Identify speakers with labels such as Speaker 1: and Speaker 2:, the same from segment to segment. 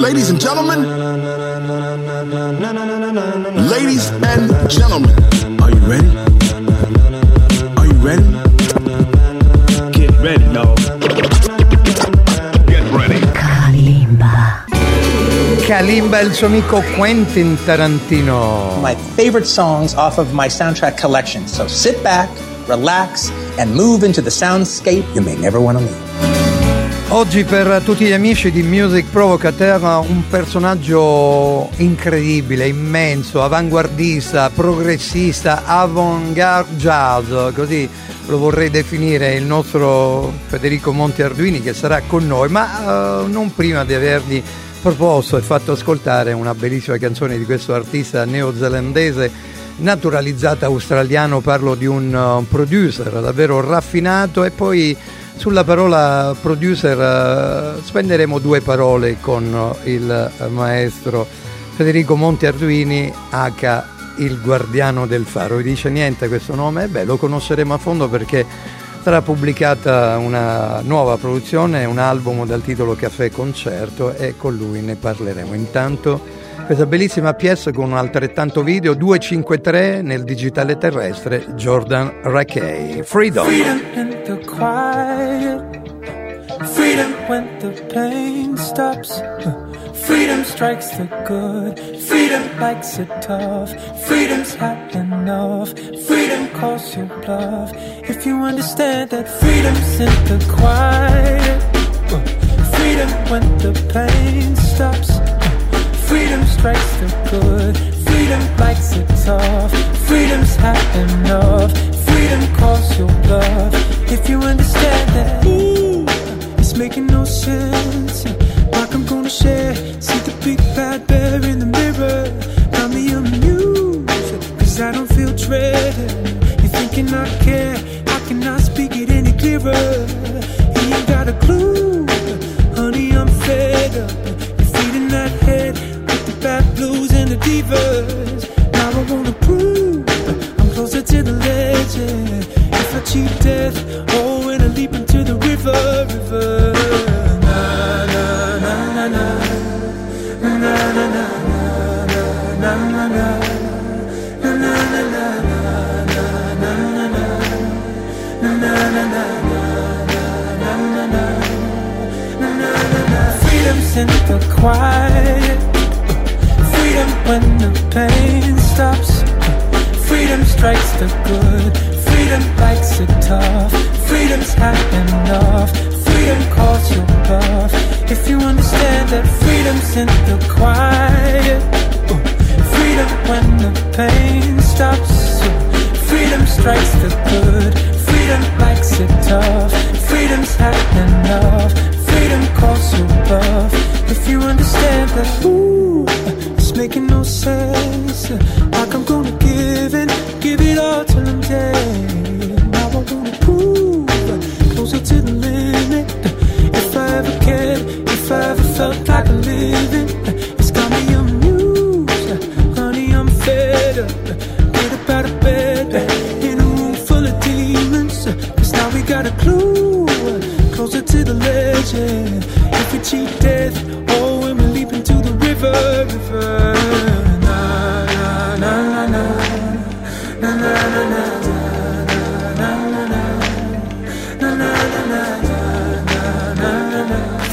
Speaker 1: Ladies and gentlemen, ladies and gentlemen, are you ready? Are you ready?
Speaker 2: Get ready, y'all. Get ready.
Speaker 3: Kalimba.
Speaker 4: Kalimba e il suo amico Quentin Tarantino.
Speaker 5: my favorite songs off of my soundtrack collection. So sit back, relax, and move into the soundscape you may never want to leave.
Speaker 4: Oggi per tutti gli amici di Music Provocateur un personaggio incredibile, immenso, avanguardista, progressista, avant-garde jazz, così lo vorrei definire il nostro Federico Monti Arduini che sarà con noi, ma eh, non prima di avergli proposto e fatto ascoltare una bellissima canzone di questo artista neozelandese naturalizzato australiano, parlo di un uh, producer davvero raffinato e poi sulla parola producer uh, spenderemo due parole con uh, il maestro Federico Monti Arduini H il guardiano del faro. Vi dice niente questo nome? Beh, lo conosceremo a fondo perché sarà pubblicata una nuova produzione, un album dal titolo Caffè Concerto e con lui ne parleremo. Intanto questa bellissima pièce con un altrettanto video 253 nel digitale terrestre Jordan Rakei. Freedom.
Speaker 6: Freedom in the quiet. Freedom when the pain stops. Freedom strikes the good. Freedom likes it tough. Freedom's had enough. Freedom calls your bluff. If you understand that freedom's in the quiet. Freedom when the pain stops. Freedom strikes the good. Freedom likes it tough. Freedom's had enough. Freedom calls your bluff. If you understand that, ooh, it's making no sense. Like I'm gonna share. See the big bad bear in the mirror. Got me amused. Cause I don't feel dread. You're thinking I care. I cannot speak it any clearer. You ain't got a clue. Honey, I'm fed up. Blues and the divas. Now I wanna prove I'm closer to the legend. If I cheat death, strikes the good. Freedom likes it tough. Freedom's had enough. Freedom calls you bluff. If you understand that freedom's in the quiet. Freedom when the pain stops. Freedom strikes the good. Freedom likes it tough. Freedom's had enough. Freedom calls your bluff. If you understand that,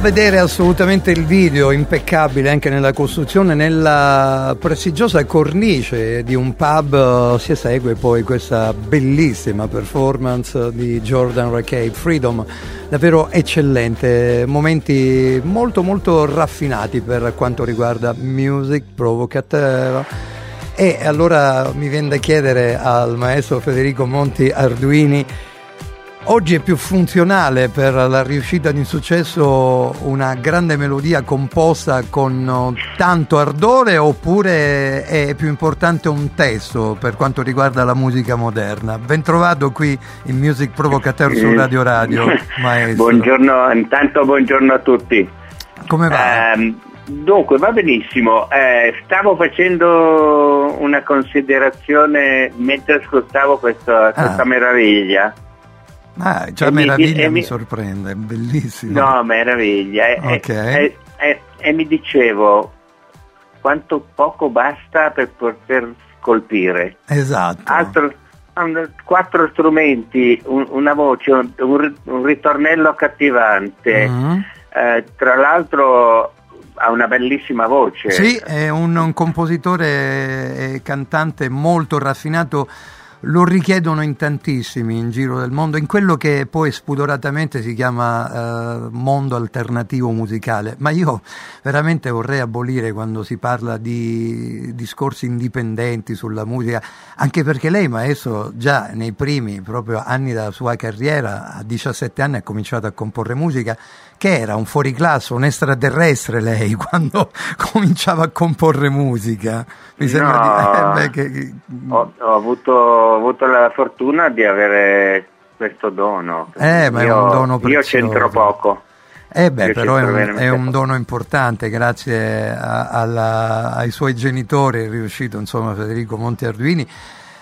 Speaker 4: Vedere assolutamente il video, impeccabile anche nella costruzione, nella prestigiosa cornice di un pub si esegue poi questa bellissima performance di Jordan Rakei, Freedom, davvero eccellente, momenti molto molto raffinati per quanto riguarda music provocateur. E allora mi viene da chiedere al maestro Federico Monti Arduini Oggi è più funzionale per la riuscita di un successo una grande melodia composta con tanto ardore oppure è più importante un testo per quanto riguarda la musica moderna? Ben trovato qui in Music Provocateur su Radio Radio, maestro.
Speaker 7: Buongiorno, intanto buongiorno a tutti.
Speaker 4: Come va?
Speaker 7: Eh, dunque, va benissimo. Eh, stavo facendo una considerazione mentre ascoltavo questa, questa
Speaker 4: Ah.
Speaker 7: meraviglia.
Speaker 4: Ah, già meraviglia mi
Speaker 7: mi-
Speaker 4: sorprende, è bellissimo.
Speaker 7: No, meraviglia. E, e-
Speaker 4: Ok.
Speaker 7: e- mi dicevo quanto poco basta per poter colpire.
Speaker 4: Esatto.
Speaker 7: Altro- quattro strumenti, un- una voce, un, un ri- un ritornello accattivante.
Speaker 4: Mhm.
Speaker 7: Eh, tra l'altro ha una bellissima voce.
Speaker 4: Sì, è un, un compositore e cantante molto raffinato, lo richiedono in tantissimi in giro del mondo, in quello che poi spudoratamente si chiama eh, mondo alternativo musicale, ma io veramente vorrei abolire quando si parla di discorsi indipendenti sulla musica, anche perché lei maestro già nei primi proprio anni della sua carriera, a 17 anni ha cominciato a comporre musica, che era un fuoriclasse, un extraterrestre lei quando cominciava a comporre musica. Mi sembra
Speaker 7: No.
Speaker 4: di... eh, beh, che-
Speaker 7: Ho, ho avuto, ho avuto la fortuna di avere questo dono.
Speaker 4: Eh, ma è
Speaker 7: Io-
Speaker 4: un dono
Speaker 7: Io
Speaker 4: prezioso.
Speaker 7: c'entro poco.
Speaker 4: Eh beh,
Speaker 7: Io
Speaker 4: però è un, è un dono importante, grazie a- alla- ai suoi genitori è riuscito, insomma, Federico Monti Arduini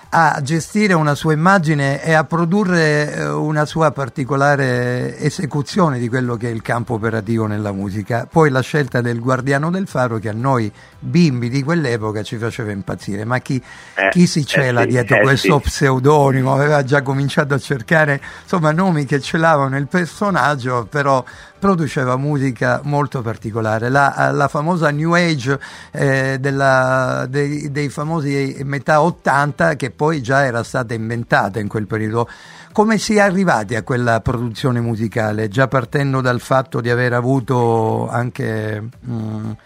Speaker 4: a gestire una sua immagine e a produrre eh, una sua particolare esecuzione di quello che è il campo operativo nella musica. Poi la scelta del Guardiano del Faro che a noi bimbi di quell'epoca ci faceva impazzire, ma chi,
Speaker 7: Eh,
Speaker 4: chi si
Speaker 7: eh
Speaker 4: cela
Speaker 7: sì,
Speaker 4: dietro
Speaker 7: eh
Speaker 4: questo
Speaker 7: sì.
Speaker 4: pseudonimo? Aveva già cominciato a cercare insomma nomi che celavano il personaggio, però produceva musica molto particolare. La, la famosa New Age eh, della- dei, dei famosi metà 80 che poi già era stata inventata in quel periodo. Come si è arrivati a quella produzione musicale? Già partendo dal fatto di aver avuto anche mm, eh,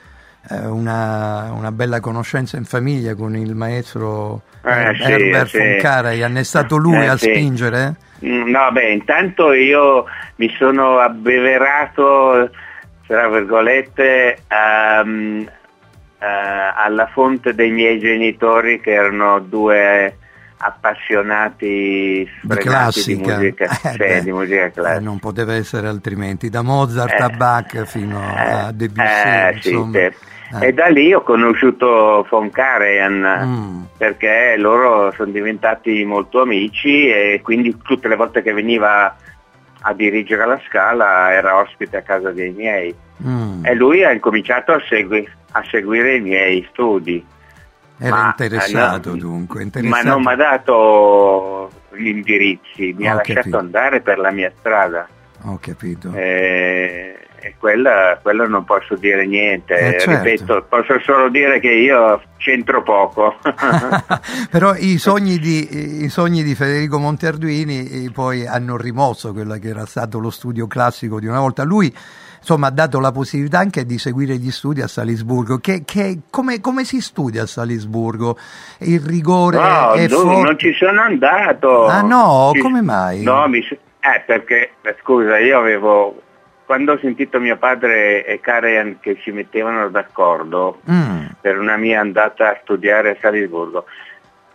Speaker 4: una, una bella conoscenza in famiglia con il maestro
Speaker 7: Eh, sì,
Speaker 4: Herbert
Speaker 7: sì.
Speaker 4: von Karajan, è stato lui
Speaker 7: Eh,
Speaker 4: a
Speaker 7: sì.
Speaker 4: spingere?
Speaker 7: Mm, No, beh, intanto io mi sono abbeverato, tra virgolette, ehm, eh, alla fonte dei miei genitori che erano due appassionati
Speaker 4: Di
Speaker 7: sfrenati di,
Speaker 4: classica,
Speaker 7: musica,
Speaker 4: Eh,
Speaker 7: sì,
Speaker 4: beh,
Speaker 7: di musica
Speaker 4: eh,
Speaker 7: classica.
Speaker 4: non poteva essere altrimenti, da Mozart a
Speaker 7: Eh,
Speaker 4: Bach fino a
Speaker 7: eh,
Speaker 4: Debussy,
Speaker 7: eh, sì.
Speaker 4: Eh.
Speaker 7: E da lì ho conosciuto Von Karajan
Speaker 4: Mm.
Speaker 7: perché loro sono diventati molto amici e quindi tutte le volte che veniva a dirigere la scala era ospite a casa dei miei
Speaker 4: Mm.
Speaker 7: e lui ha incominciato a, segui- a seguire i miei studi.
Speaker 4: Era
Speaker 7: Ma,
Speaker 4: interessato
Speaker 7: eh, no,
Speaker 4: dunque,
Speaker 7: Ma
Speaker 4: interessato.
Speaker 7: non mi ha dato gli indirizzi, mi
Speaker 4: Ho
Speaker 7: ha lasciato
Speaker 4: capito.
Speaker 7: andare per la mia strada.
Speaker 4: Ho capito.
Speaker 7: Eh, e quella, quello non posso dire niente,
Speaker 4: Eh, certo.
Speaker 7: ripeto, posso solo dire che io c'entro poco.
Speaker 4: Però i sogni, di, i sogni di Federico Montearduini eh, poi hanno rimosso quello che era stato lo studio classico di una volta. Lui insomma, ha dato la possibilità anche di seguire gli studi a Salisburgo. Che, che- come, come si studia a Salisburgo? Il rigore
Speaker 7: no,
Speaker 4: è forte?
Speaker 7: non ci sono andato.
Speaker 4: Ah, no?
Speaker 7: Ci-
Speaker 4: Come mai?
Speaker 7: No, mi eh, perché, eh, scusa, io avevo, quando ho sentito mio padre e Karen che si mettevano d'accordo
Speaker 4: Mm.
Speaker 7: per una mia andata a studiare a Salisburgo,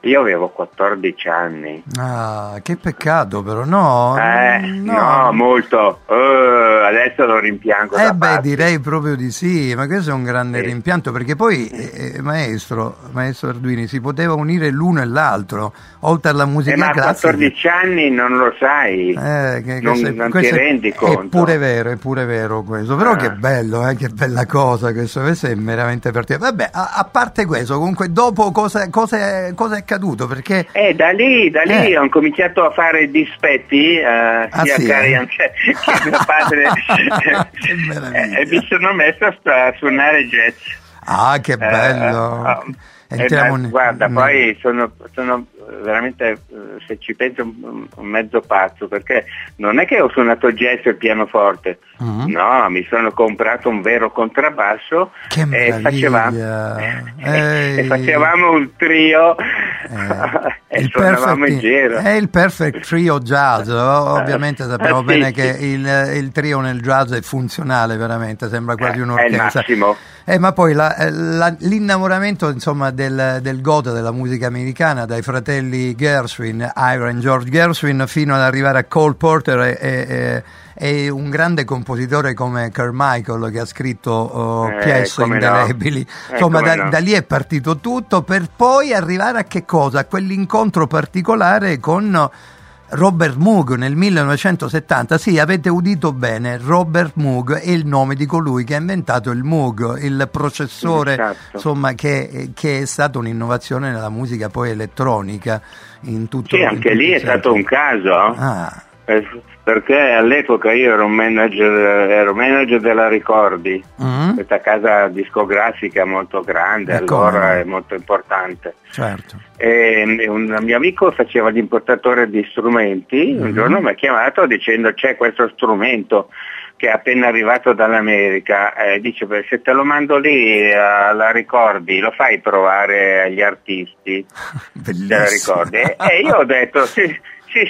Speaker 7: io avevo 14 anni.
Speaker 4: Ah, che peccato però, no?
Speaker 7: Eh, no, molto. Eh, adesso lo rimpiango.
Speaker 4: Eh beh,
Speaker 7: pazzi.
Speaker 4: direi proprio di sì, ma questo è un grande
Speaker 7: Sì.
Speaker 4: rimpianto perché poi, eh, maestro, maestro Arduini, si poteva unire l'uno e l'altro, oltre alla musica
Speaker 7: Eh, ma a
Speaker 4: classica.
Speaker 7: 14 anni non lo sai,
Speaker 4: Eh, che-
Speaker 7: non,
Speaker 4: questo è-
Speaker 7: non ti
Speaker 4: questo è-
Speaker 7: rendi conto.
Speaker 4: È pure vero, è pure vero questo. Però
Speaker 7: Ah.
Speaker 4: che bello, eh, che bella cosa questo, questo è veramente particolare. Vabbè, a, a parte questo, comunque dopo cosa, cosa è, cosa è accaduto? Perché
Speaker 7: Eh, da lì, da lì
Speaker 4: Eh.
Speaker 7: ho cominciato a fare dispetti, eh,
Speaker 4: Ah,
Speaker 7: sia
Speaker 4: sì,
Speaker 7: cari
Speaker 4: eh?
Speaker 7: anche che mio padre
Speaker 4: Che meraviglia.
Speaker 7: e mi sono messo a, a suonare jazz.
Speaker 4: Ah, che bello.
Speaker 7: Eh, oh, eh,
Speaker 4: ne-
Speaker 7: guarda,
Speaker 4: ne-
Speaker 7: poi sono, sono veramente, eh, se ci penso, un, un mezzo pazzo, perché non è che ho suonato jazz e pianoforte,
Speaker 4: Mhm.
Speaker 7: no, mi sono comprato un vero contrabbasso e facevamo, e facevamo un trio
Speaker 4: Eh,
Speaker 7: e
Speaker 4: il
Speaker 7: suonavamo in
Speaker 4: perfect,
Speaker 7: giro.
Speaker 4: è il perfect trio jazz ovviamente sappiamo
Speaker 7: Eh, sì,
Speaker 4: bene
Speaker 7: sì.
Speaker 4: che il, il trio nel jazz è funzionale veramente sembra quasi
Speaker 7: Eh, è il
Speaker 4: un'orchestra. Eh, ma poi la- eh, la- l'innamoramento insomma, del, del goto della musica americana dai fratelli Gershwin, Ira e George Gershwin fino ad arrivare a Cole Porter e, e- e un grande compositore come Carmichael che ha scritto oh,
Speaker 7: Eh,
Speaker 4: pièce
Speaker 7: come no.
Speaker 4: indelebili
Speaker 7: Eh,
Speaker 4: insomma da,
Speaker 7: no.
Speaker 4: da lì è partito tutto per poi arrivare a che cosa? A quell'incontro particolare con Robert Moog nel 1970, sì, avete udito bene, Robert Moog è il nome di colui che ha inventato il Moog, il processore,
Speaker 7: Esatto.
Speaker 4: insomma, che, che è stata un'innovazione nella musica poi elettronica in tutto
Speaker 7: Sì,
Speaker 4: in
Speaker 7: anche
Speaker 4: tutti
Speaker 7: lì è stato un caso.
Speaker 4: Ah,
Speaker 7: Perché all'epoca io ero un manager, ero manager della Ricordi,
Speaker 4: mm,
Speaker 7: questa casa discografica molto grande,
Speaker 4: E
Speaker 7: allora è molto importante.
Speaker 4: certo.
Speaker 7: E un mio amico faceva l'importatore di strumenti, un
Speaker 4: Mhm.
Speaker 7: giorno mi ha chiamato dicendo c'è questo strumento che è appena arrivato dall'America, e dice "Beh, se te lo mando lì eh, alla Ricordi lo fai provare agli artisti della. Ricordi? E io ho detto sì,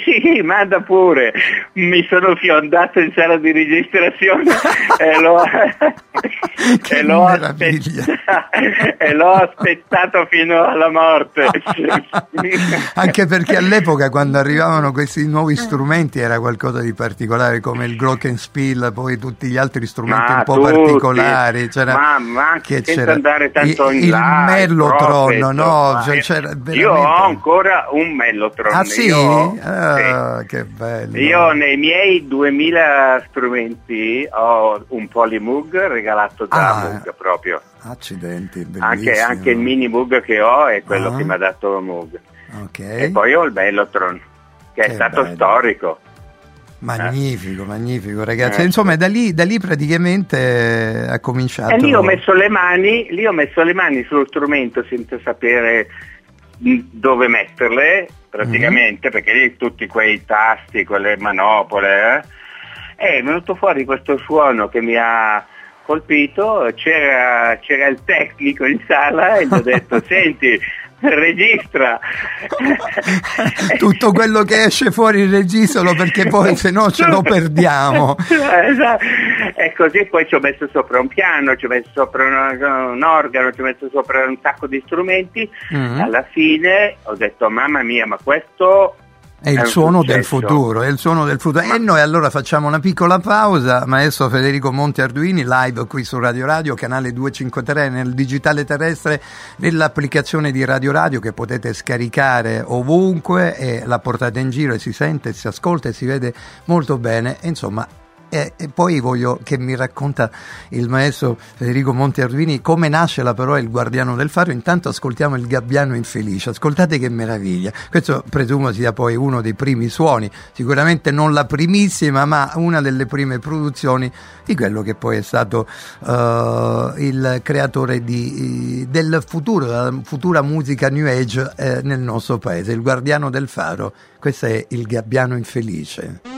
Speaker 7: sì, sì, manda pure. Mi sono fiondato in sala di registrazione e l'ho, e l'ho
Speaker 4: meraviglia.
Speaker 7: aspett- e l'ho aspettato fino alla morte.
Speaker 4: Anche perché all'epoca quando arrivavano questi nuovi strumenti era qualcosa di particolare come il glockenspiel, poi tutti gli altri strumenti
Speaker 7: Ma
Speaker 4: un po'
Speaker 7: tutti.
Speaker 4: particolari, c'era
Speaker 7: Ma- ma
Speaker 4: che
Speaker 7: senza andare tanto
Speaker 4: il,
Speaker 7: in
Speaker 4: il
Speaker 7: là, il
Speaker 4: mellotron, no, cioè, c'era
Speaker 7: Io ho ancora un mellotron.
Speaker 4: Ah sì?
Speaker 7: Io,
Speaker 4: Ah,
Speaker 7: sì.
Speaker 4: che bello.
Speaker 7: Io nei miei 2000 strumenti ho un Polymoog regalato da
Speaker 4: Ah.
Speaker 7: Moog proprio.
Speaker 4: Accidenti, bellissimo.
Speaker 7: Anche, anche il mini Moog che ho è quello
Speaker 4: Ah.
Speaker 7: che mi ha dato Moog.
Speaker 4: Ok.
Speaker 7: E poi ho il Mellotron, che,
Speaker 4: Che
Speaker 7: è stato
Speaker 4: bello.
Speaker 7: storico.
Speaker 4: Magnifico, magnifico ragazzi.
Speaker 7: Eh.
Speaker 4: Insomma, da lì, da lì praticamente ha cominciato.
Speaker 7: E lì ho messo le mani, lì ho messo le mani sullo strumento senza sapere mh, dove metterle, praticamente, perché lì tutti quei tasti, quelle manopole, eh, è venuto fuori questo suono che mi ha colpito, c'era, c'era il tecnico in sala e gli ho detto, senti, registra.
Speaker 4: Tutto quello che esce fuori registralo perché poi se no ce lo perdiamo.
Speaker 7: Esatto. E così poi ci ho messo sopra un piano, ci ho messo sopra un, un organo, ci ho messo sopra un sacco di strumenti.
Speaker 4: Mhm.
Speaker 7: Alla fine ho detto mamma mia, ma questo
Speaker 4: È il suono del futuro, è il suono del futuro. E noi allora facciamo una piccola pausa. Maestro Federico Monti Arduini, live qui su Radio Radio, canale 253 nel digitale terrestre, nell'applicazione di Radio Radio che potete scaricare ovunque e la portate in giro e si sente, si ascolta e si vede molto bene. E Insomma, e, e poi voglio che mi racconta il maestro Federico Monti Arduini come nasce la parola Il Guardiano del Faro. Intanto ascoltiamo il Gabbiano Infelice. Ascoltate che meraviglia. Questo presumo sia poi uno dei primi suoni, sicuramente non la primissima, ma una delle prime produzioni di quello che poi è stato eh, il creatore di- del futuro, della futura musica New Age eh, nel nostro paese, il Guardiano del Faro. Questo è il Gabbiano Infelice.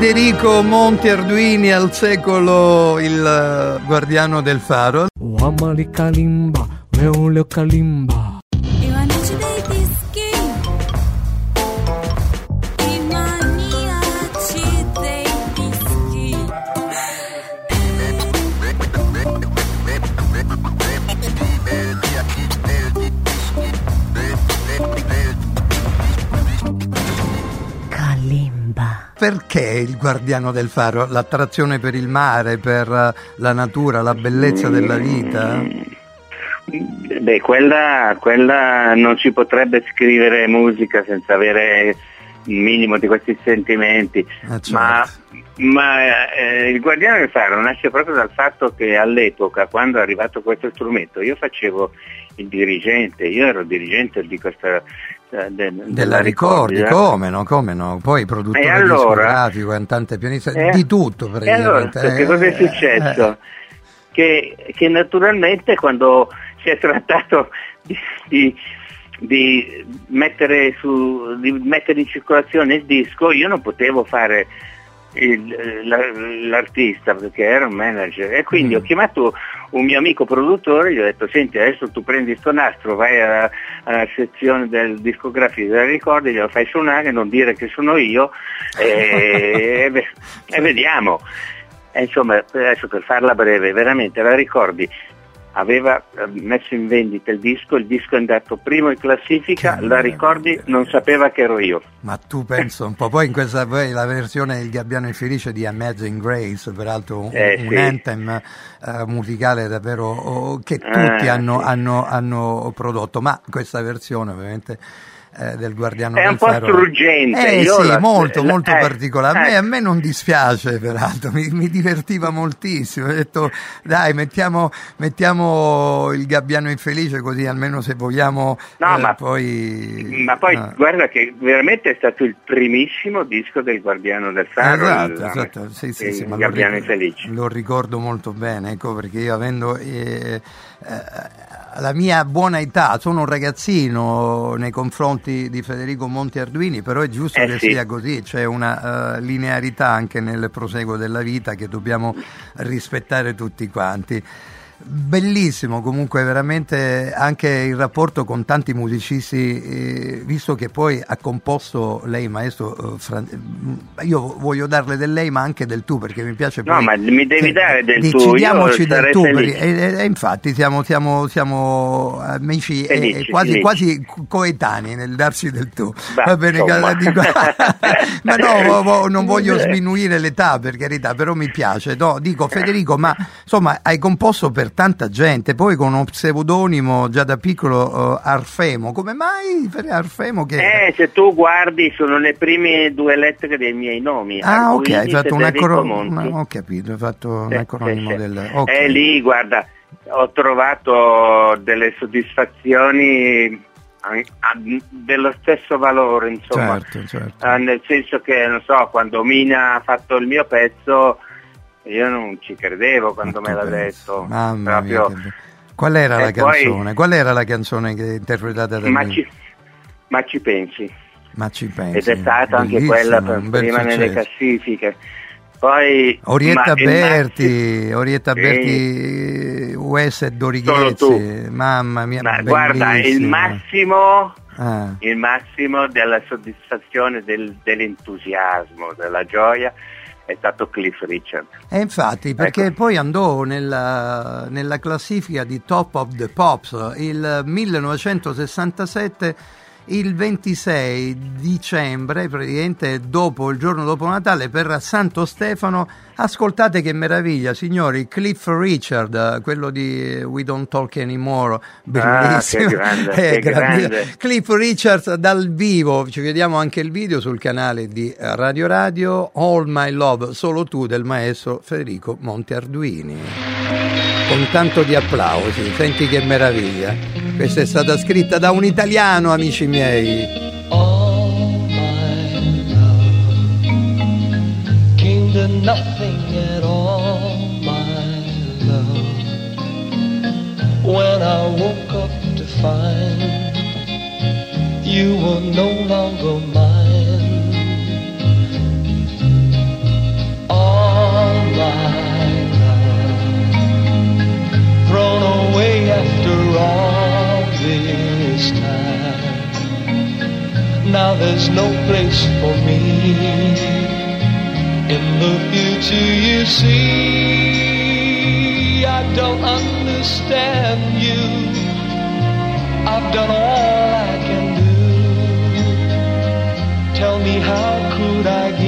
Speaker 4: Federico Monti Arduini al secolo il eh, guardiano del faro.
Speaker 6: Wamali kalimba, meule kalimba.
Speaker 4: Perché il guardiano del faro? L'attrazione per il mare, per eh, la natura, la bellezza della vita?
Speaker 7: Beh, quella, quella non si potrebbe scrivere musica senza avere un minimo di questi sentimenti,
Speaker 4: Eh, certo.
Speaker 7: ma, ma, eh, il Guardiano del Faro nasce proprio dal fatto che all'epoca, quando è arrivato questo strumento, io facevo il dirigente, io ero dirigente di questa... eh, de-
Speaker 4: Della ricordi,
Speaker 7: eh.
Speaker 4: come no, come no? Poi produttore
Speaker 7: E allora?
Speaker 4: discografico, cantante pianista,
Speaker 7: Eh,
Speaker 4: di tutto
Speaker 7: E allora,
Speaker 4: praticamente.
Speaker 7: che cosa è
Speaker 4: Eh,
Speaker 7: successo?
Speaker 4: eh,
Speaker 7: Che, che naturalmente quando si è trattato di, di- di mettere su- di mettere in circolazione il disco, io non potevo fare l'artista perché era un manager e quindi
Speaker 4: Mm.
Speaker 7: ho chiamato un mio amico produttore gli ho detto senti adesso tu prendi sto nastro vai alla, alla sezione del discografico della ricordi glielo fai suonare non dire che sono io e, e e vediamo e insomma adesso per farla breve veramente la ricordi aveva eh, messo in vendita il disco, il disco è andato primo in classifica,
Speaker 4: Che
Speaker 7: la ricordi
Speaker 4: meraviglia.
Speaker 7: non sapeva che ero io.
Speaker 4: Ma tu pensa un po', poi in questa poi la versione Il Gabbiano Infelice di Amazing Grace, peraltro un,
Speaker 7: Eh,
Speaker 4: un
Speaker 7: sì.
Speaker 4: anthem eh, musicale davvero oh, che tutti
Speaker 7: Eh,
Speaker 4: hanno,
Speaker 7: sì.
Speaker 4: hanno- hanno prodotto, ma questa versione ovviamente eh, del Guardiano
Speaker 7: È
Speaker 4: del
Speaker 7: un po'
Speaker 4: Faro
Speaker 7: struggente,
Speaker 4: Eh sì,
Speaker 7: la-
Speaker 4: molto, molto
Speaker 7: eh,
Speaker 4: particolare. A me,
Speaker 7: eh.
Speaker 4: a me non dispiace peraltro, mi, mi divertiva moltissimo. Ho detto dai mettiamo, mettiamo il Gabbiano Infelice così almeno se vogliamo
Speaker 7: No,
Speaker 4: eh,
Speaker 7: ma-
Speaker 4: poi...
Speaker 7: Ma poi
Speaker 4: ah.
Speaker 7: guarda che veramente è stato il primissimo disco del Guardiano del Faro,
Speaker 4: Esatto,
Speaker 7: il,
Speaker 4: esatto, sì, sì, sì, lo,
Speaker 7: Gabbiano Infelice.
Speaker 4: lo ricordo molto bene, ecco perché io avendo eh, eh, la mia buona età, sono un ragazzino nei confronti di Federico Monti Arduini, però è giusto
Speaker 7: Eh,
Speaker 4: che
Speaker 7: sì.
Speaker 4: sia così, c'è una eh, linearità anche nel proseguo della vita che dobbiamo rispettare tutti quanti. Bellissimo comunque veramente anche il rapporto con tanti musicisti, eh, visto che poi ha composto lei maestro, eh, Fran- eh, io voglio darle del lei ma anche del tu perché mi piace
Speaker 7: No,
Speaker 4: poi
Speaker 7: ma mi devi dare del tu,
Speaker 4: decidiamoci del tu perché- e, e- e infatti siamo, siamo- siamo amici e-
Speaker 7: Felici,
Speaker 4: e quasi, quasi co- coetanei nel darci del tu.
Speaker 7: Beh,
Speaker 4: va bene ma no vo- non voglio sminuire l'età per carità però mi piace. No, dico Federico ma insomma hai composto per tanta gente poi con uno pseudonimo già da piccolo eh, Arfemo come mai per Arfemo che
Speaker 7: Eh, se tu guardi sono le prime due lettere dei miei nomi.
Speaker 4: ah ok
Speaker 7: Arduini
Speaker 4: hai fatto un acronimo ho capito hai fatto un acronimo
Speaker 7: sì, sì.
Speaker 4: del ok.
Speaker 7: E lì, guarda, ho trovato delle soddisfazioni an- dello stesso valore, insomma.
Speaker 4: certo certo
Speaker 7: Ah, nel senso che, non so, quando Mina ha fatto il mio pezzo, io non ci credevo quando
Speaker 4: Ma
Speaker 7: me l'ha detto.
Speaker 4: Mamma mia,
Speaker 7: Proprio-
Speaker 4: be- Qual era
Speaker 7: E
Speaker 4: la
Speaker 7: poi-
Speaker 4: canzone? Qual era la canzone che interpretata da
Speaker 7: ma,
Speaker 4: lui?
Speaker 7: ci, ma ci pensi?
Speaker 4: Ma ci pensi?
Speaker 7: Ed è stata anche quella prima nelle classifiche. Poi
Speaker 4: Orietta
Speaker 7: ma
Speaker 4: Berti,
Speaker 7: Maxi-
Speaker 4: Orietta
Speaker 7: Sì.
Speaker 4: Berti, US e Dorighezzi, mamma mia,
Speaker 7: Ma guarda, il massimo,
Speaker 4: Ah,
Speaker 7: il massimo della soddisfazione, del- dell'entusiasmo, della gioia è stato Cliff Richard.
Speaker 4: E infatti, perché
Speaker 7: Ecco.
Speaker 4: poi andò nella, nella classifica di Top of the Pops il 1967, il 26 dicembre, praticamente dopo il giorno dopo Natale, per Santo Stefano. Ascoltate che meraviglia, signori! Cliff Richard, quello di We Don't Talk Anymore, bellissimo.
Speaker 7: Ah, grande,
Speaker 4: Eh,
Speaker 7: grande.
Speaker 4: Cliff Richards dal vivo, ci vediamo anche il video sul canale di Radio Radio, All My Love, solo tu del maestro Federico Monte Arduini. Con tanto di applausi, senti che meraviglia. Questa è stata scritta da un italiano, amici miei.
Speaker 8: nothing at all, my love. When I woke up to find you were no longer mine. All my love, thrown away after all. this time. Now there's no place for me in the future you see. I don't understand you. I've done all I can do. Tell me how could I give?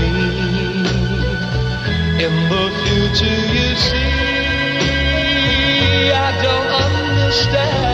Speaker 8: in the future. You see, I don't understand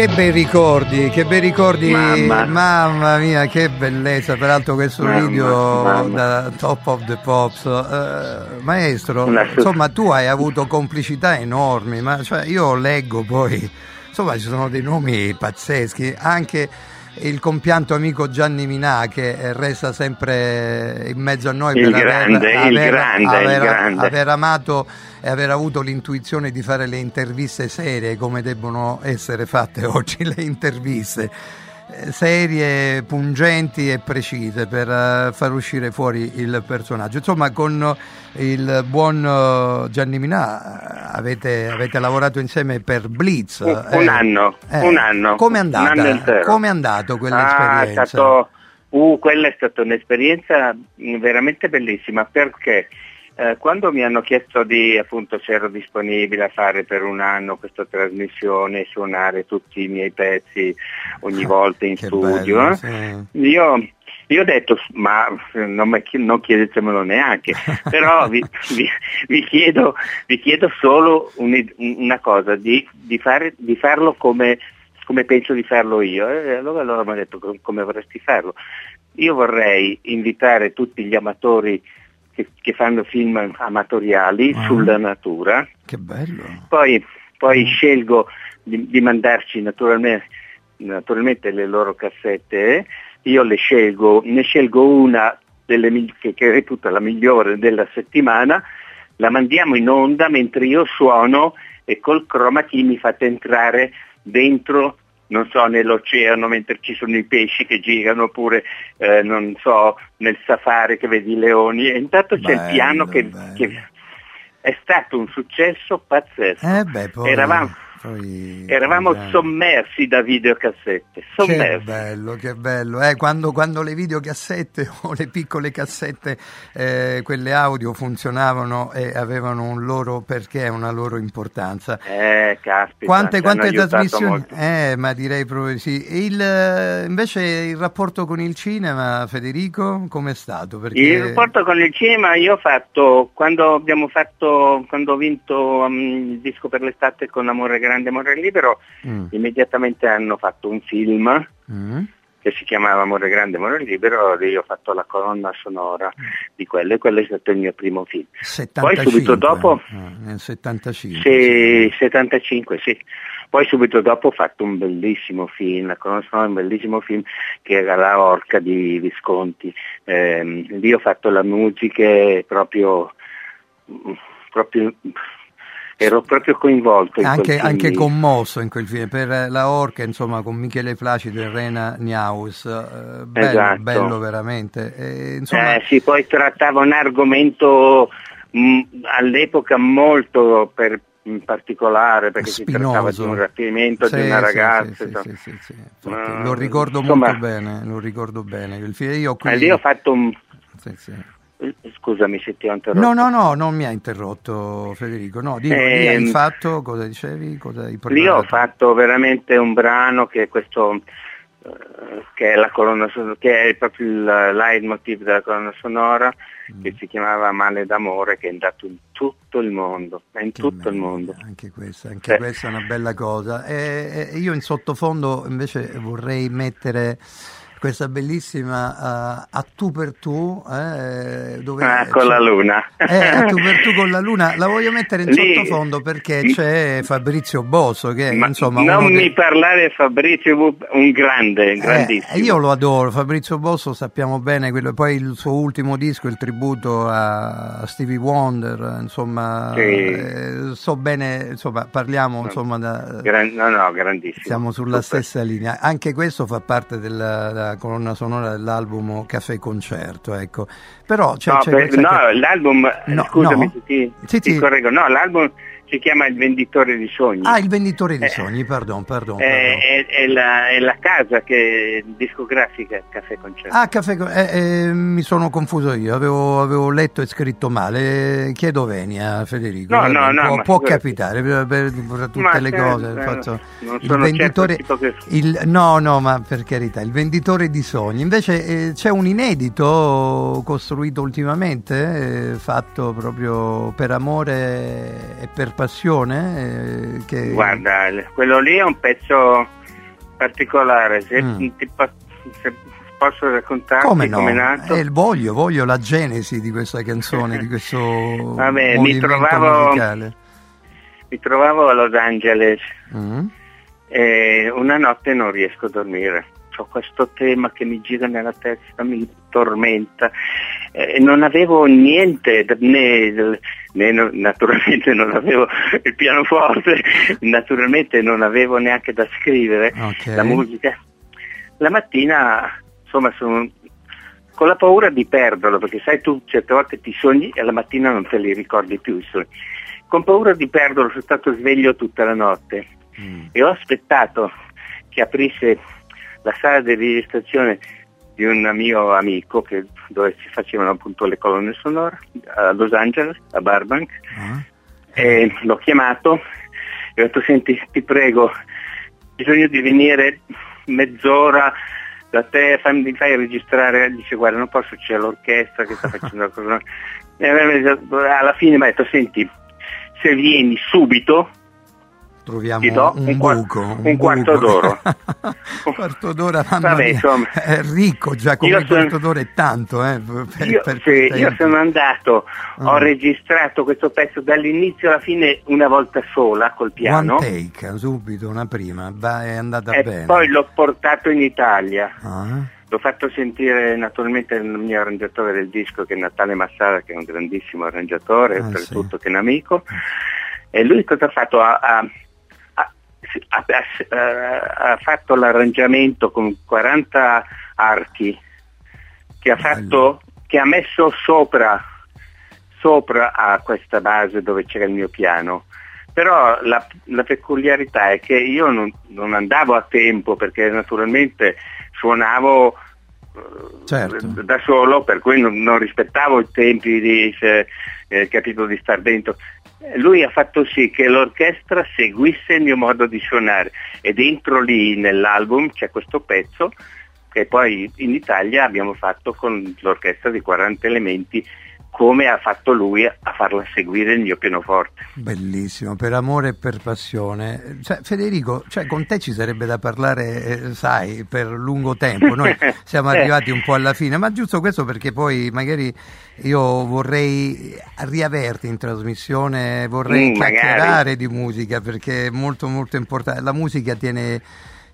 Speaker 4: Che bei ricordi, che bei ricordi,
Speaker 7: Mamma.
Speaker 4: mamma mia, che bellezza, peraltro questo
Speaker 7: Mamma,
Speaker 4: video
Speaker 7: mamma.
Speaker 4: da Top of the Pops. Eh, maestro, insomma tu hai avuto complicità enormi, ma cioè, io leggo poi, insomma ci sono dei nomi pazzeschi, anche il compianto amico Gianni Minà che resta sempre in mezzo a noi
Speaker 7: Il
Speaker 4: per
Speaker 7: grande,
Speaker 4: aver,
Speaker 7: il
Speaker 4: aver-
Speaker 7: grande, il
Speaker 4: aver-
Speaker 7: grande.
Speaker 4: aver amato e aver avuto l'intuizione di fare le interviste serie come debbono essere fatte oggi le interviste serie, pungenti e precise per eh, far uscire fuori il personaggio. Insomma, con il buon eh, Gianni Minà eh, avete, avete lavorato insieme per Blitz.
Speaker 7: Un,
Speaker 4: eh.
Speaker 7: anno,
Speaker 4: Eh,
Speaker 7: un anno.
Speaker 4: Come è andata? Come è andato
Speaker 7: Ah,
Speaker 4: quell'esperienza?
Speaker 7: è stato, uh, quella è stata un'esperienza mh, veramente bellissima perché eh, quando mi hanno chiesto di appunto se ero disponibile a fare per un anno questa trasmissione, suonare tutti i miei pezzi ogni volta in
Speaker 4: Che
Speaker 7: studio,
Speaker 4: bello, sì.
Speaker 7: io, io ho detto, ma non, non chiedetemelo neanche, però vi, vi- vi chiedo, vi chiedo solo un- una cosa, di, di fare- di farlo come, come penso di farlo io. E allora loro mi hanno detto "Com- come vorresti farlo. Io vorrei invitare tutti gli amatori che, che fanno film amatoriali
Speaker 4: Ah.
Speaker 7: sulla natura,
Speaker 4: Che bello.
Speaker 7: poi, poi scelgo di, di mandarci naturalmente, naturalmente le loro cassette, io le scelgo, ne scelgo una delle che, che reputo la migliore della settimana, la mandiamo in onda mentre io suono e col chroma key mi fate entrare dentro non so, nell'oceano mentre ci sono i pesci che girano oppure eh, non so, nel safari che vedi i leoni. E intanto c'è
Speaker 4: Bello,
Speaker 7: il piano che, che è stato un successo pazzesco.
Speaker 4: Eh beh,
Speaker 7: Eravamo-
Speaker 4: poi-
Speaker 7: Eravamo
Speaker 4: eh.
Speaker 7: sommersi da videocassette,
Speaker 4: Che
Speaker 7: sommersi.
Speaker 4: bello, che bello. Eh, quando, quando le videocassette o le piccole cassette, eh, quelle audio funzionavano e avevano un loro perché, una loro importanza.
Speaker 7: Eh, caspita,
Speaker 4: Quante, quante trasmissioni? Eh, ma direi proprio sì. Il, invece il rapporto con il cinema, Federico, com'è stato? Perché...
Speaker 7: Il rapporto con il cinema io ho fatto, quando abbiamo fatto, quando ho vinto um, il disco per l'estate con Amore Grande, Amore Libero,
Speaker 4: Mm,
Speaker 7: immediatamente hanno fatto un film
Speaker 4: mm.
Speaker 7: che si chiamava Amore Grande, Amore Libero e io ho fatto la colonna sonora di quello e quello è stato il mio primo film.
Speaker 4: 75,
Speaker 7: Poi subito dopo,
Speaker 4: eh, nel 75.
Speaker 7: sì, 75, sì. Poi subito dopo ho fatto un bellissimo film, di un bellissimo film che era La Orca di Visconti. Ehm, lì ho fatto la musica proprio, proprio ero proprio coinvolto in quel
Speaker 4: anche, anche commosso in quel film. Per eh, la Orca insomma con Michele Placido e Rena Niaus eh, bello,
Speaker 7: Esatto.
Speaker 4: bello veramente. E, insomma
Speaker 7: Eh, sì, poi trattava un argomento mh, all'epoca molto per- in particolare perché si trattava di
Speaker 4: spinoso.
Speaker 7: un rapimento
Speaker 4: Sì,
Speaker 7: di una
Speaker 4: sì,
Speaker 7: ragazza.
Speaker 4: sì, sì, sì,
Speaker 7: Ma,
Speaker 4: lo ricordo
Speaker 7: insomma,
Speaker 4: molto bene lo ricordo bene. Io qui
Speaker 7: lì ho fatto un...
Speaker 4: sì.
Speaker 7: Scusami se ti ho interrotto.
Speaker 4: no no no non mi ha interrotto Federico no dico, lì hai
Speaker 7: Ehm,
Speaker 4: fatto cosa dicevi cosa hai
Speaker 7: Lì ho fatto veramente un brano che è questo eh, che è la colonna che è proprio il leitmotiv della colonna sonora,
Speaker 4: Mm.
Speaker 7: che si chiamava Male d'amore, che è andato in tutto il mondo, è in
Speaker 4: Che
Speaker 7: tutto il
Speaker 4: meraviglia,
Speaker 7: mondo.
Speaker 4: Anche questa, anche
Speaker 7: Eh.
Speaker 4: questa è una bella cosa. E, e io in sottofondo invece vorrei mettere questa bellissima eh, A tu per tu, eh, dove
Speaker 7: Ah, con la luna.
Speaker 4: Eh, A tu per tu con la luna, la voglio mettere in
Speaker 7: Lì-
Speaker 4: sottofondo perché c'è Fabrizio Bosso che
Speaker 7: Ma
Speaker 4: insomma
Speaker 7: non mi
Speaker 4: dei-
Speaker 7: parlare Fabrizio, un grande,
Speaker 4: Eh,
Speaker 7: grandissimo.
Speaker 4: io lo adoro, Fabrizio Bosso sappiamo bene, quello- poi il suo ultimo disco, il tributo a Stevie Wonder, insomma,
Speaker 7: Sì.
Speaker 4: eh, so bene, insomma, parliamo, insomma, da-
Speaker 7: Gran- no, no, grandissimo.
Speaker 4: siamo sulla
Speaker 7: Super.
Speaker 4: stessa linea. Anche questo fa parte della, della colonna sonora dell'album Caffè Concerto, ecco. Però c'è,
Speaker 7: no,
Speaker 4: c'è
Speaker 7: per-
Speaker 4: questa
Speaker 7: no,
Speaker 4: che-
Speaker 7: l'album,
Speaker 4: No,
Speaker 7: scusami
Speaker 4: no.
Speaker 7: ti,
Speaker 4: Sì,
Speaker 7: ti
Speaker 4: sì.
Speaker 7: correggo, no, l'album si chiama Il venditore di sogni.
Speaker 4: Ah, il venditore di
Speaker 7: Eh.
Speaker 4: sogni, pardon, pardon.
Speaker 7: È,
Speaker 4: pardon.
Speaker 7: è- è la, è la casa che, discografica Caffè Concerto.
Speaker 4: Ah, caffè, eh, eh, mi sono confuso io, avevo, avevo letto e scritto male. Chiedo venia, Federico.
Speaker 7: No, no, no,
Speaker 4: può, può capitare per, per- per tutte
Speaker 7: Ma
Speaker 4: le
Speaker 7: certo,
Speaker 4: cose.
Speaker 7: eh,
Speaker 4: faccio-
Speaker 7: non
Speaker 4: il
Speaker 7: sono
Speaker 4: venditore,
Speaker 7: certo che-
Speaker 4: il- no, no, ma per carità, il venditore di sogni. Invece eh, c'è un inedito costruito ultimamente, eh, fatto proprio per amore e per passione. eh, che...
Speaker 7: Guarda, quello lì è un pezzo particolare, se,
Speaker 4: Mm.
Speaker 7: ti se posso raccontarti
Speaker 4: Come no?
Speaker 7: com'è nato.
Speaker 4: Eh, voglio, voglio la genesi di questa canzone, di questo
Speaker 7: Vabbè, mi trovavo-
Speaker 4: musicale.
Speaker 7: Mi trovavo a Los Angeles
Speaker 4: Mm.
Speaker 7: e una notte non riesco a dormire. Ho questo tema che mi gira nella testa, mi tormenta. Eh, non avevo niente, né, né naturalmente non avevo il pianoforte, naturalmente non avevo neanche da scrivere
Speaker 4: Ok.
Speaker 7: la musica. La mattina, insomma, sono con la paura di perderlo, perché sai tu certe volte ti sogni e la mattina non te li ricordi più i sogni. Con paura di perderlo sono stato sveglio tutta la notte
Speaker 4: Mm.
Speaker 7: e ho aspettato che aprisse la sala di registrazione di un mio amico che- dove si facevano appunto le colonne sonore a Los Angeles, a Burbank,
Speaker 4: Ah.
Speaker 7: e l'ho chiamato e ho detto senti ti prego ho bisogno di venire mezz'ora da te fammi, mi fai registrare. Dice guarda non posso c'è l'orchestra che sta facendo la cosa. E alla fine mi ha detto senti se vieni subito
Speaker 4: Troviamo
Speaker 7: do
Speaker 4: un,
Speaker 7: un
Speaker 4: buco.
Speaker 7: un quarto
Speaker 4: buco.
Speaker 7: d'oro.
Speaker 4: un quarto d'ora, mamma
Speaker 7: Vabbè, insomma.
Speaker 4: È ricco già come un quarto d'ora è tanto. Eh, per-
Speaker 7: io,
Speaker 4: per
Speaker 7: sì,
Speaker 4: quei
Speaker 7: io sono andato ho
Speaker 4: Ah.
Speaker 7: registrato questo pezzo dall'inizio alla fine una volta sola col piano
Speaker 4: One take, subito, una prima, va, è andata
Speaker 7: e
Speaker 4: bene.
Speaker 7: poi l'ho portato in Italia
Speaker 4: Ah,
Speaker 7: L'ho fatto sentire naturalmente il mio arrangiatore del disco che è Natale Massara, che è un grandissimo arrangiatore,
Speaker 4: Ah,
Speaker 7: oltretutto che è un amico. E lui cosa ha fatto? Ha, ha- ha- ha- ha- ha fatto l'arrangiamento con 40 archi che ha, fatto, che ha messo sopra, sopra a questa base dove c'era il mio piano. Però la, la peculiarità è che io non, non andavo a tempo perché naturalmente suonavo eh,
Speaker 4: Certo.
Speaker 7: da solo, per cui non, non rispettavo i tempi di, se- eh, capito, di star dentro. Lui ha fatto sì che l'orchestra seguisse il mio modo di suonare e dentro lì nell'album c'è questo pezzo che poi in Italia abbiamo fatto con l'orchestra di 40 elementi come ha fatto lui a farla seguire il mio pianoforte.
Speaker 4: bellissimo, per amore e per passione. Cioè, Federico, cioè, con te ci sarebbe da parlare, eh, sai, per lungo tempo. Noi siamo arrivati un po' alla fine, ma giusto questo perché poi magari io vorrei riaverti in trasmissione, vorrei
Speaker 7: Mm, magari.
Speaker 4: chiacchierare di musica perché è molto molto importante. La musica tiene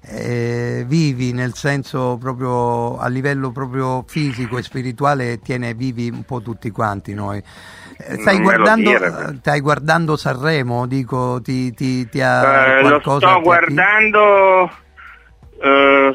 Speaker 4: eh, vivi nel senso proprio a livello proprio fisico e spirituale tiene vivi un po' tutti quanti noi. Eh, Stai
Speaker 7: lo
Speaker 4: guardando, eh, stai guardando Sanremo? Dico, ti, ti, ti ha
Speaker 7: Eh, lo
Speaker 4: qualcosa
Speaker 7: sto
Speaker 4: ti-
Speaker 7: guardando. eh,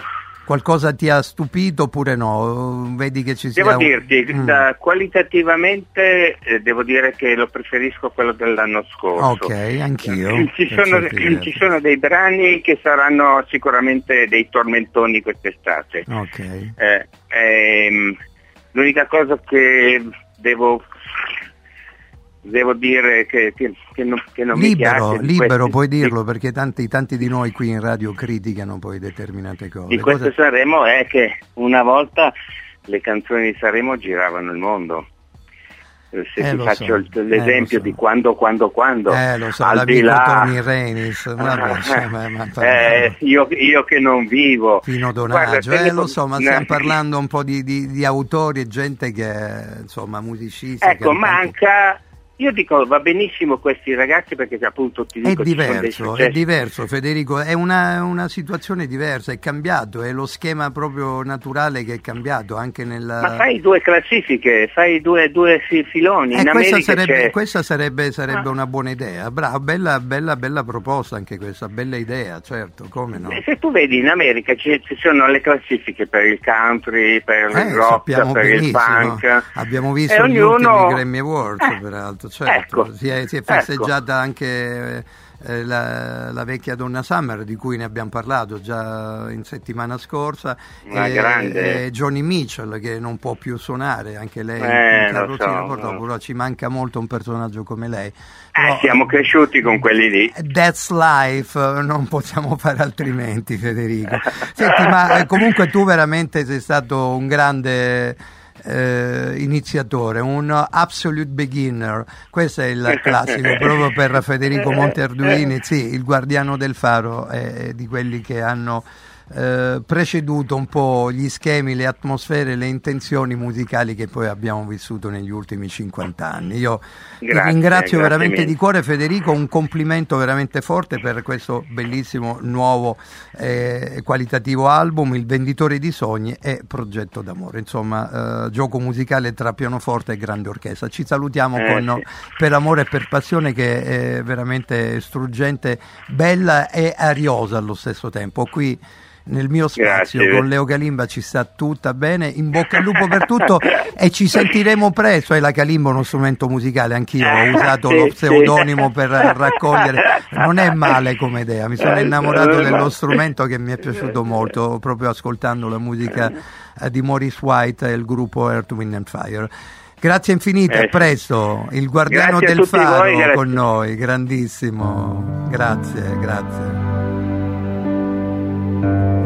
Speaker 4: qualcosa ti ha stupito oppure no? Vedi che ci sia
Speaker 7: Devo
Speaker 4: un-
Speaker 7: dirti,
Speaker 4: Mm.
Speaker 7: qualitativamente eh, devo dire che lo preferisco quello dell'anno scorso.
Speaker 4: Ok, anch'io.
Speaker 7: Ci sono, ci sono dei brani che saranno sicuramente dei tormentoni quest'estate.
Speaker 4: Ok.
Speaker 7: Eh, ehm, l'unica cosa che devo devo dire che, che- che non, che non mi
Speaker 4: Libero,
Speaker 7: piace. di
Speaker 4: libero
Speaker 7: questi-
Speaker 4: puoi
Speaker 7: di-
Speaker 4: dirlo perché tanti, tanti di noi qui in radio criticano poi determinate cose.
Speaker 7: di questo
Speaker 4: Cosa-
Speaker 7: Sanremo è che una volta le canzoni di Sanremo giravano il mondo. Eh, Se
Speaker 4: Eh,
Speaker 7: ti faccio
Speaker 4: so,
Speaker 7: l'esempio
Speaker 4: eh, so.
Speaker 7: di quando, quando, quando.
Speaker 4: Eh, lo so,
Speaker 7: al di
Speaker 4: l'amico
Speaker 7: là-
Speaker 4: Tony Renis, cioè,
Speaker 7: Eh, io, io che non vivo.
Speaker 4: Pino
Speaker 7: Guarda,
Speaker 4: Donaggio,
Speaker 7: se
Speaker 4: eh, lo so, ma stiamo parlando un po' di, di- di autori e gente che, insomma, musicisti.
Speaker 7: Ecco, manca. Io dico va benissimo questi ragazzi perché appunto ti
Speaker 4: È
Speaker 7: dico dei
Speaker 4: diverso, è diverso Federico, è una, una situazione diversa, è cambiato, è lo schema proprio naturale che è cambiato anche nella...
Speaker 7: Ma fai due classifiche, fai due, due fi- filoni.
Speaker 4: Eh,
Speaker 7: In
Speaker 4: questa
Speaker 7: America
Speaker 4: sarebbe, questa sarebbe, sarebbe
Speaker 7: Ah.
Speaker 4: una buona idea, bravo, bella, bella, bella proposta anche questa, bella idea, certo, come no?
Speaker 7: E Se tu vedi in America ci, ci sono le classifiche per il country, per
Speaker 4: Eh,
Speaker 7: il rock, per il
Speaker 4: benissimo.
Speaker 7: punk.
Speaker 4: Abbiamo visto
Speaker 7: E
Speaker 4: gli
Speaker 7: ognuno-
Speaker 4: Grammy Awards,
Speaker 7: Eh,
Speaker 4: peraltro, certo.
Speaker 7: ecco,
Speaker 4: si, è, si è
Speaker 7: ecco.
Speaker 4: festeggiata anche eh, la, la vecchia Donna Summer, di cui ne abbiamo parlato già in settimana scorsa,
Speaker 7: Una
Speaker 4: e,
Speaker 7: grande.
Speaker 4: e Johnny Mitchell che non può più suonare, anche lei
Speaker 7: Eh,
Speaker 4: in carrozzina
Speaker 7: so,
Speaker 4: purtroppo,
Speaker 7: no.
Speaker 4: ci manca molto un personaggio come lei.
Speaker 7: Eh,
Speaker 4: Però-
Speaker 7: siamo cresciuti con quelli lì.
Speaker 4: That's life, non possiamo fare altrimenti Federico. Senti, ma eh, comunque tu veramente sei stato un grande eh, iniziatore, un absolute beginner, questo è il classico proprio per Federico Monterduini, sì, il guardiano del faro è di quelli che hanno eh, preceduto un po' gli schemi, le atmosfere, le intenzioni musicali che poi abbiamo vissuto negli ultimi 50 anni. Io ti
Speaker 7: Grazie,
Speaker 4: ringrazio
Speaker 7: grazie
Speaker 4: veramente
Speaker 7: mille.
Speaker 4: di cuore Federico, un complimento veramente forte per questo bellissimo nuovo e qualitativo album, Il venditore di sogni e Progetto d'amore, insomma eh, gioco musicale tra pianoforte e grande orchestra. Ci salutiamo
Speaker 7: Eh,
Speaker 4: con
Speaker 7: sì.
Speaker 4: Per amore e per passione che è veramente struggente, bella e ariosa allo stesso tempo. Qui nel mio spazio
Speaker 7: Grazie.
Speaker 4: con Leo Calimba ci sta tutta bene, in bocca al lupo per tutto e ci sentiremo presto. E la Calimba è uno strumento musicale, anch'io ho usato
Speaker 7: Sì,
Speaker 4: lo
Speaker 7: sì.
Speaker 4: pseudonimo per raccogliere, non è male come idea, mi sono innamorato dello strumento che mi è piaciuto molto proprio ascoltando la musica eh, di Maurice White e il gruppo Earth, Wind and Fire. Grazie infinite, a
Speaker 7: Eh,
Speaker 4: presto, il guardiano
Speaker 7: a
Speaker 4: del faro
Speaker 7: voi,
Speaker 4: con noi, grandissimo, grazie, grazie.
Speaker 9: Thank you.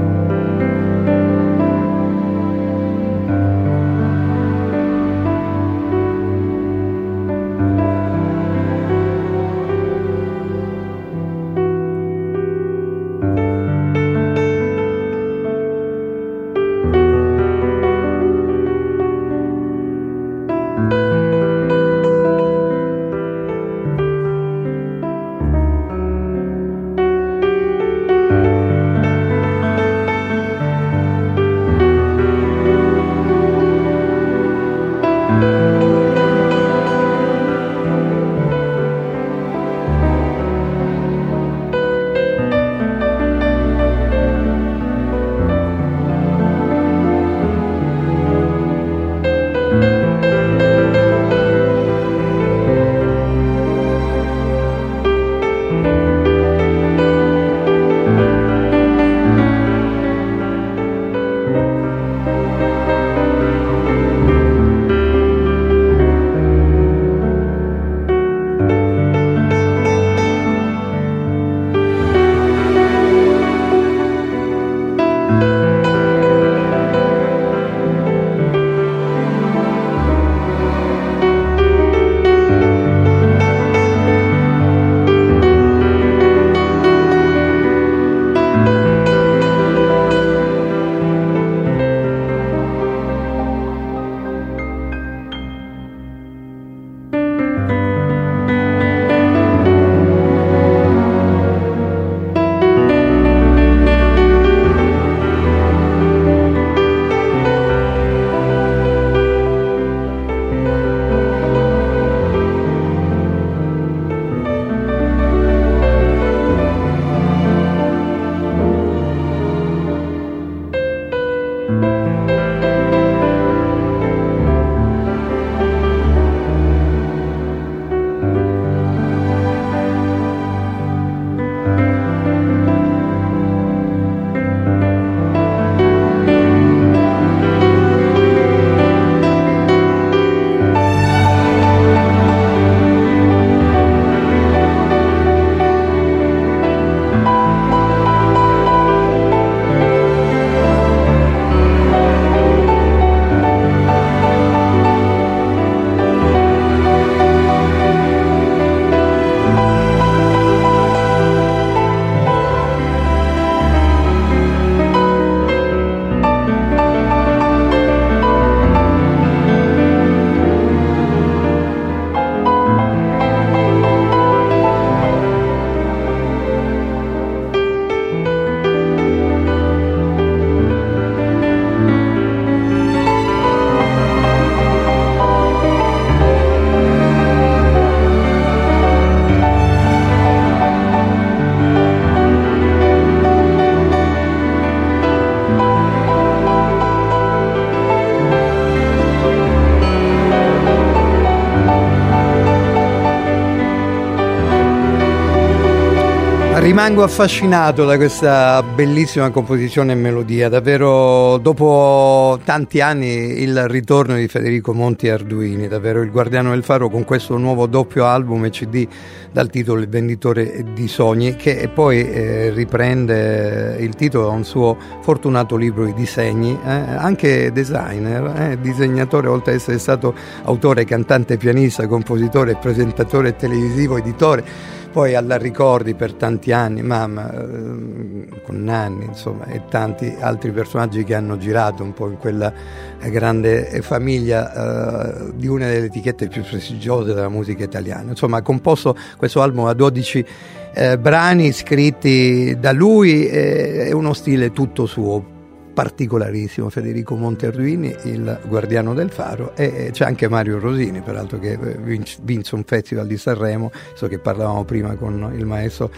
Speaker 4: Rimango affascinato da questa bellissima composizione e melodia, davvero dopo tanti anni il ritorno di Federico Monti Arduini, davvero il guardiano del faro con questo nuovo doppio album e CD dal titolo Il venditore di sogni che poi eh, riprende il titolo da un suo fortunato libro di disegni, eh, anche designer, eh, disegnatore oltre ad essere stato autore, cantante, pianista, compositore, presentatore televisivo, editore poi alla ricordi per tanti anni, mamma, ehm, con Nanni, insomma, e tanti altri personaggi che hanno girato un po' in quella grande famiglia eh, di una delle etichette più prestigiose della musica italiana. Insomma, ha composto questo album a 12 eh, brani scritti da lui e uno stile tutto suo particolarissimo Federico Monterruini, il guardiano del faro, e c'è anche Mario Rosini, peraltro che vinse un festival di Sanremo, so che parlavamo prima con il maestro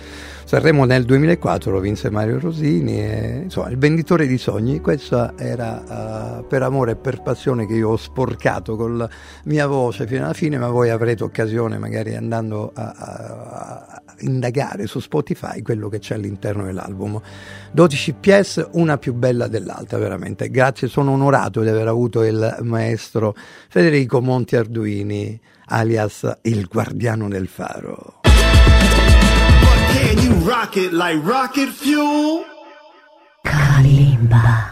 Speaker 4: Sanremo nel 2004, lo vinse Mario Rosini, e, insomma il venditore di sogni, questa era uh, per amore e per passione che io ho sporcato con la mia voce fino alla fine, ma voi avrete occasione magari andando a, a, a indagare su Spotify quello che c'è all'interno dell'album. 12 PS, una più bella dell'altra, veramente. Grazie, sono onorato di aver avuto il maestro Federico Monti Arduini, alias il guardiano del faro.
Speaker 1: Can you rock it like rocket fuel?
Speaker 3: Kalimba.